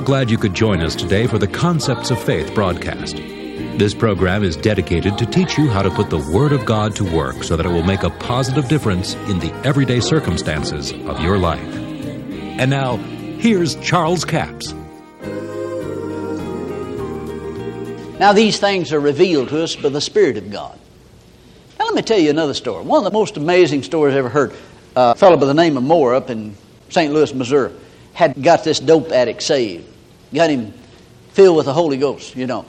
We're glad you could join us today for the Concepts of Faith broadcast. This program is dedicated to teach you how to put the Word of God to work so that it will make a positive difference in the everyday circumstances of your life. And now, here's Charles Capps. Now, these things are revealed to us by the Spirit of God. Now, let me tell you another story. One of the most amazing stories I ever heard. a fellow by the name of Moore up in St. Louis, Missouri, had got this dope addict saved, got him filled with the Holy Ghost, you know.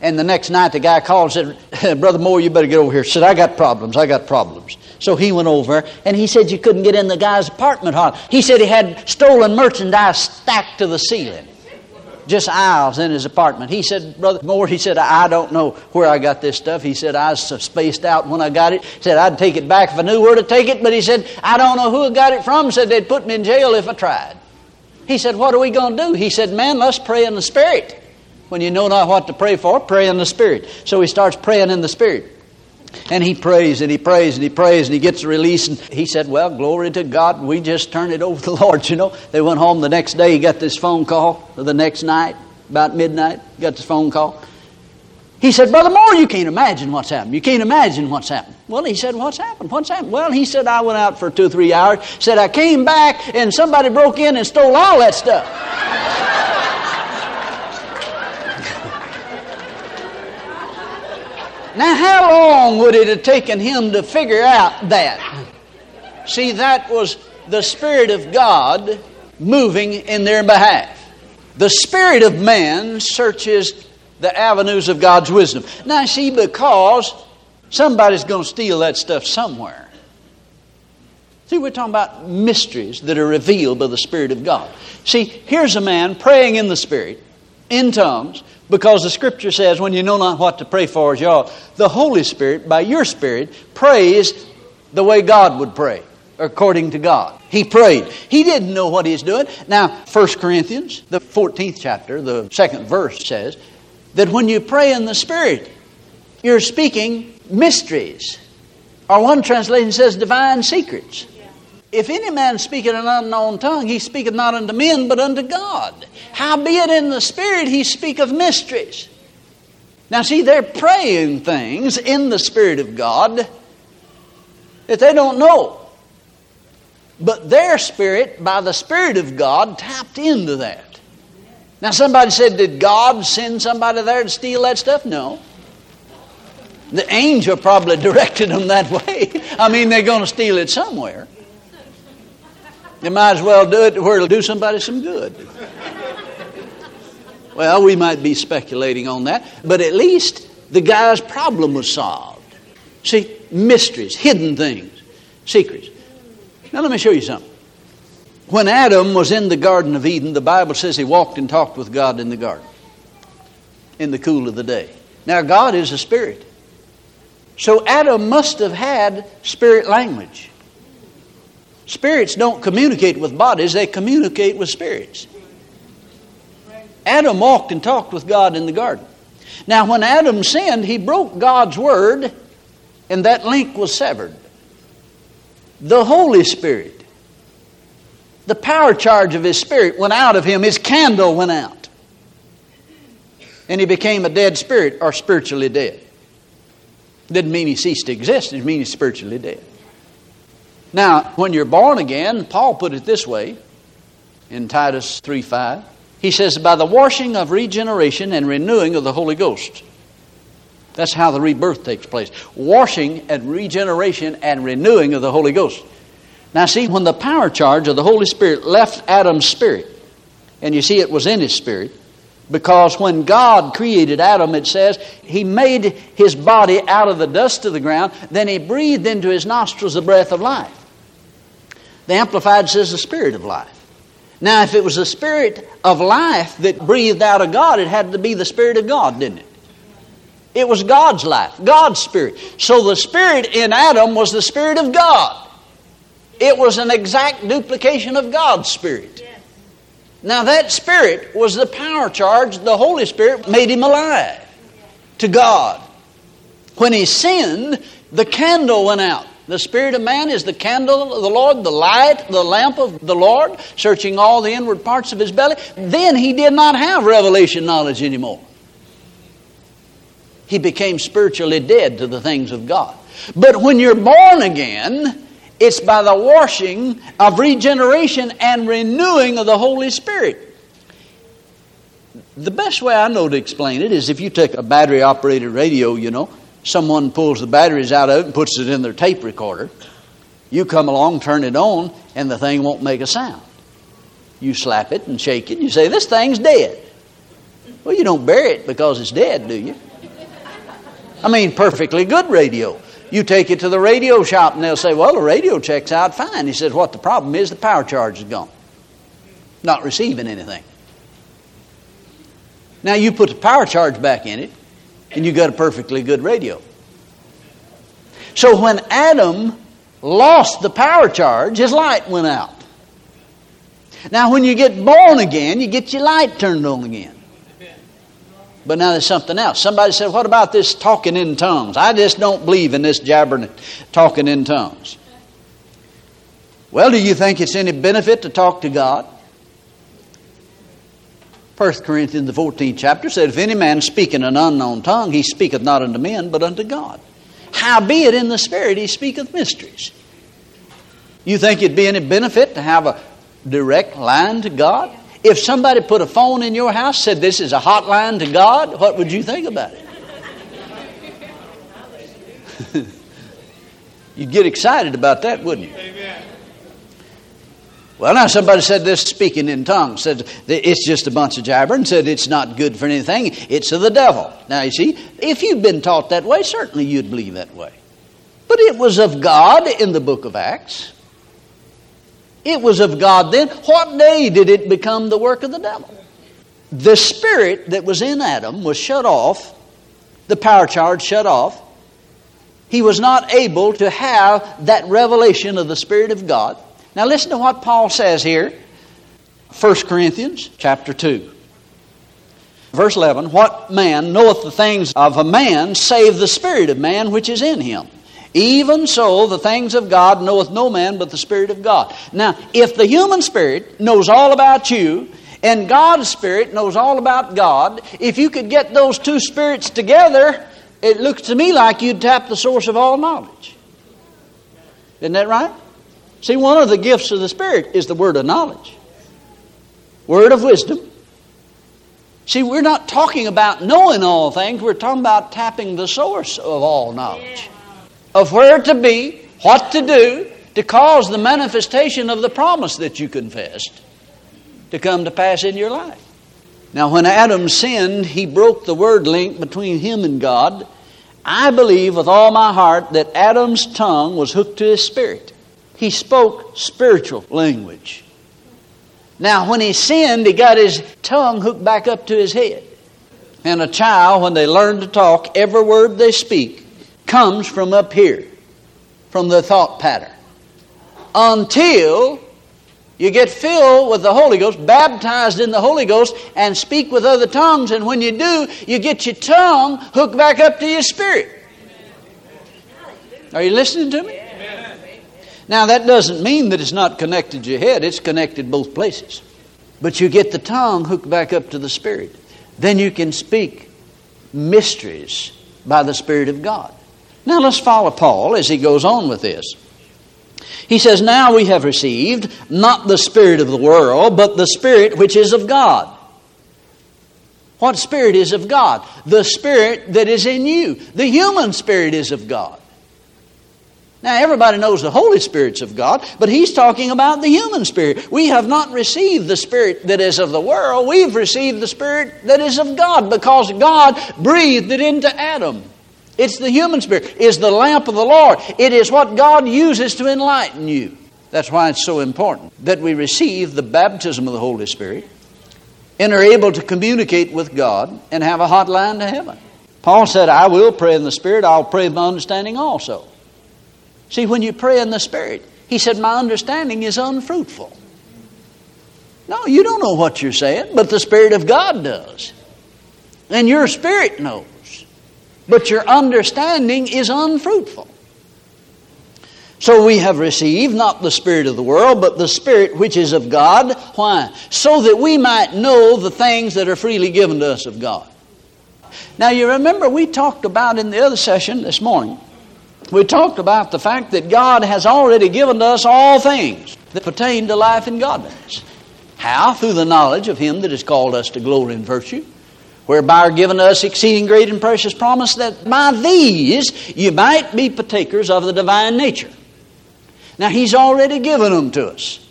And the next night, the guy called and said, Brother Moore, you better get over here. He said, I got problems. I got problems. So he went over, and he said you couldn't get in the guy's apartment hall. He said he had stolen merchandise stacked to the ceiling just aisles in his apartment. He said, Brother Moore, he said, I don't know where I got this stuff. He said, I was spaced out when I got it. He said, I'd take it back if I knew where to take it, but he said, I don't know who got it from. He said, they'd put me in jail if I tried. He said, What are we going to do? He said, Man, let's pray in the Spirit. When you know not what to pray for, pray in the Spirit. So he starts praying in the Spirit. And he prays and he prays and he prays and he gets a release. And he said, Well, glory to God, we just turned it over to the Lord. You know, they went home the next day. He got this phone call, the next night, about midnight, got this phone call. He said, Brother Moore, you can't imagine what's happened. You can't imagine what's happened. Well, he said, What's happened? What's happened? Well, he said, I went out for two three hours. Said, I came back and somebody broke in and stole all that stuff. Now, how long would it have taken him to figure out that? See, that was the Spirit of God moving in their behalf. The Spirit of man searches the avenues of God's wisdom. Now, see, because somebody's going to steal that stuff somewhere. See, we're talking about mysteries that are revealed by the Spirit of God. See, here's a man praying in the Spirit, in tongues, because the Scripture says, when you know not what to pray for as you ought, the Holy Spirit, by your Spirit, prays the way God would pray, according to God. He prayed. He didn't know what he's doing. Now, 1 Corinthians, the 14th chapter, the second verse says that when you pray in the Spirit, you're speaking mysteries. Or one translation says divine secrets. If any man speaketh an unknown tongue, he speaketh not unto men, but unto God. Howbeit in the Spirit he speaketh mysteries. Now, see, they're praying things in the Spirit of God that they don't know. But their spirit, by the Spirit of God, tapped into that. Now, somebody said, Did God send somebody there to steal that stuff? No. The angel probably directed them that way. I mean, they're going to steal it somewhere. You might as well do it where it'll do somebody some good. Well, we might be speculating on that, but at least the guy's problem was solved. See, mysteries, hidden things, secrets. Now, let me show you something. When Adam was in the Garden of Eden, the Bible says he walked and talked with God in the garden in the cool of the day. Now, God is a spirit. So Adam must have had spirit language. Spirits don't communicate with bodies, they communicate with spirits. Adam walked and talked with God in the garden. Now, when Adam sinned, he broke God's word, and that link was severed. The Holy Spirit, the power charge of His Spirit went out of him, His candle went out. And he became a dead spirit or spiritually dead. Didn't mean he ceased to exist, it means he's spiritually dead. Now, when you're born again, Paul put it this way in Titus 3 5. He says, by the washing of regeneration and renewing of the Holy Ghost. That's how the rebirth takes place. Washing and regeneration and renewing of the Holy Ghost. Now, see, when the power charge of the Holy Spirit left Adam's spirit, and you see it was in his spirit, because when God created Adam, it says, He made his body out of the dust of the ground, then He breathed into his nostrils the breath of life. The Amplified says the spirit of life. Now, if it was the spirit of life that breathed out of God, it had to be the spirit of God, didn't it? It was God's life, God's spirit. So the spirit in Adam was the spirit of God. It was an exact duplication of God's spirit. Now, that Spirit was the power charge. The Holy Spirit made him alive to God. When he sinned, the candle went out. The spirit of man is the candle of the Lord, the light, the lamp of the Lord, searching all the inward parts of his belly. Then he did not have revelation knowledge anymore. He became spiritually dead to the things of God. But when you're born again, it's by the washing of regeneration and renewing of the Holy Spirit. The best way I know to explain it is if you take a battery operated radio, you know, someone pulls the batteries out of it and puts it in their tape recorder. You come along, turn it on, and the thing won't make a sound. You slap it and shake it, and you say, This thing's dead. Well, you don't bury it because it's dead, do you? I mean, perfectly good radio. You take it to the radio shop and they'll say, Well, the radio checks out fine. He says, What the problem is, the power charge is gone. Not receiving anything. Now you put the power charge back in it, and you got a perfectly good radio. So when Adam lost the power charge, his light went out. Now, when you get born again, you get your light turned on again. But now there's something else. Somebody said, What about this talking in tongues? I just don't believe in this jabbering, talking in tongues. Well, do you think it's any benefit to talk to God? 1 Corinthians, the 14th chapter, said, If any man speak in an unknown tongue, he speaketh not unto men, but unto God. Howbeit in the Spirit he speaketh mysteries. You think it'd be any benefit to have a direct line to God? If somebody put a phone in your house, said this is a hotline to God, what would you think about it? You'd get excited about that, wouldn't you? Amen. Well, now somebody said this speaking in tongues, said it's just a bunch of jabbering, said it's not good for anything, it's of the devil. Now, you see, if you'd been taught that way, certainly you'd believe that way. But it was of God in the book of Acts. It was of God then. What day did it become the work of the devil? The spirit that was in Adam was shut off, the power charge shut off. He was not able to have that revelation of the Spirit of God. Now listen to what Paul says here. 1 Corinthians chapter 2. Verse 11, What man knoweth the things of a man save the spirit of man which is in him? Even so, the things of God knoweth no man but the Spirit of God. Now, if the human spirit knows all about you, and God's spirit knows all about God, if you could get those two spirits together, it looks to me like you'd tap the source of all knowledge. Isn't that right? See, one of the gifts of the Spirit is the word of knowledge, word of wisdom. See, we're not talking about knowing all things, we're talking about tapping the source of all knowledge, of where to be, what to do, to cause the manifestation of the promise that you confessed to come to pass in your life. Now, when Adam sinned, he broke the word link between him and God. I believe with all my heart that Adam's tongue was hooked to his spirit. He spoke spiritual language. Now, when he sinned, he got his tongue hooked back up to his head. And a child, when they learn to talk, every word they speak comes from up here, from the thought pattern. Until you get filled with the Holy Ghost, baptized in the Holy Ghost, and speak with other tongues. And when you do, you get your tongue hooked back up to your spirit. Are you listening to me? Now, that doesn't mean that it's not connected to your head, it's connected both places. But you get the tongue hooked back up to the Spirit. Then you can speak mysteries by the Spirit of God. Now, let's follow Paul as he goes on with this. He says, Now we have received not the Spirit of the world, but the Spirit which is of God. What Spirit is of God? The Spirit that is in you. The human Spirit is of God. Now, everybody knows the Holy Spirit's of God, but he's talking about the human spirit. We have not received the spirit that is of the world, we've received the spirit that is of God because God breathed it into Adam. It's the human spirit, is the lamp of the Lord. It is what God uses to enlighten you. That's why it's so important that we receive the baptism of the Holy Spirit and are able to communicate with God and have a hotline to heaven. Paul said, I will pray in the Spirit, I'll pray my understanding also. See, when you pray in the Spirit, he said, My understanding is unfruitful. No, you don't know what you're saying, but the Spirit of God does. And your spirit knows. But your understanding is unfruitful. So we have received not the Spirit of the world, but the Spirit which is of God. Why? So that we might know the things that are freely given to us of God. Now you remember we talked about in the other session this morning, we talked about the fact that God has already given to us all things that pertain to life and godliness. How? Through the knowledge of Him that has called us to glory and virtue, whereby are given us exceeding great and precious promise that by these you might be partakers of the divine nature. Now, He's already given them to us.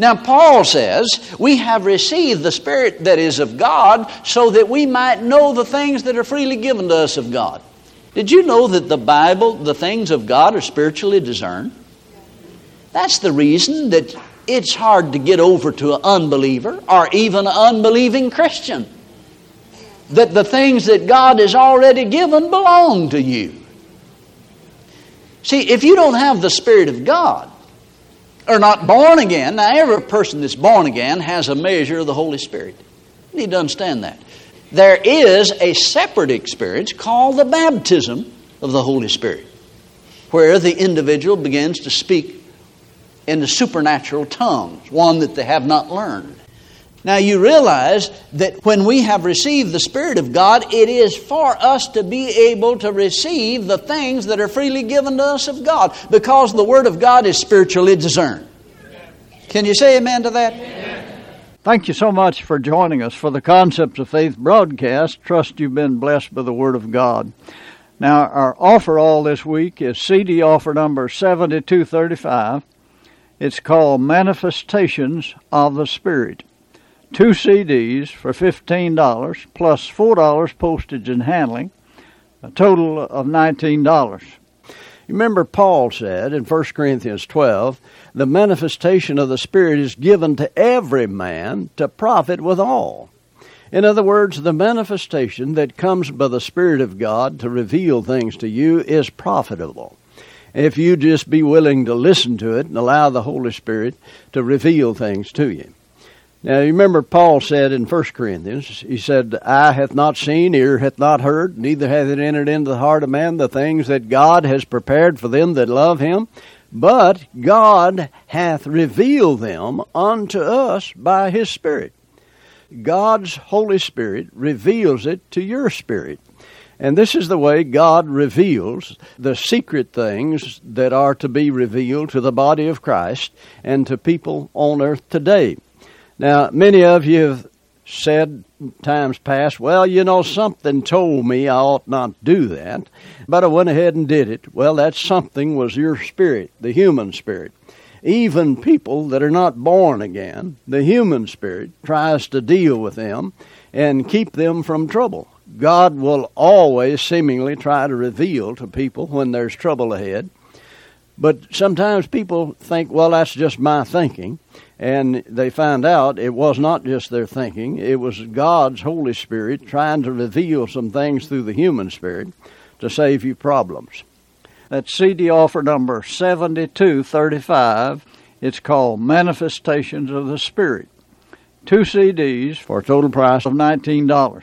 Now, Paul says, We have received the Spirit that is of God so that we might know the things that are freely given to us of God. Did you know that the Bible, the things of God, are spiritually discerned? That's the reason that it's hard to get over to an unbeliever or even an unbelieving Christian. That the things that God has already given belong to you. See, if you don't have the Spirit of God, or not born again, now every person that's born again has a measure of the Holy Spirit. You need to understand that. There is a separate experience called the baptism of the Holy Spirit, where the individual begins to speak in the supernatural tongues, one that they have not learned. Now you realize that when we have received the Spirit of God, it is for us to be able to receive the things that are freely given to us of God because the Word of God is spiritually discerned. Can you say amen to that? Amen. Thank you so much for joining us for the Concepts of Faith broadcast. Trust you've been blessed by the Word of God. Now, our offer all this week is CD offer number 7235. It's called Manifestations of the Spirit two CDs for $15 plus $4 postage and handling, a total of $19. Remember, Paul said in 1 Corinthians 12, the manifestation of the Spirit is given to every man to profit withal. In other words, the manifestation that comes by the Spirit of God to reveal things to you is profitable. If you just be willing to listen to it and allow the Holy Spirit to reveal things to you. Now, you remember Paul said in 1 Corinthians, he said, Eye hath not seen, ear hath not heard, neither hath it entered into the heart of man the things that God has prepared for them that love him. But God hath revealed them unto us by his Spirit. God's Holy Spirit reveals it to your spirit. And this is the way God reveals the secret things that are to be revealed to the body of Christ and to people on earth today. Now, many of you have said times past, well, you know, something told me I ought not do that, but I went ahead and did it. Well, that something was your spirit, the human spirit. Even people that are not born again, the human spirit tries to deal with them and keep them from trouble. God will always seemingly try to reveal to people when there's trouble ahead. But sometimes people think, well, that's just my thinking. And they find out it was not just their thinking, it was God's Holy Spirit trying to reveal some things through the human spirit to save you problems. That's CD offer number 7235. It's called Manifestations of the Spirit. Two CDs for a total price of $19.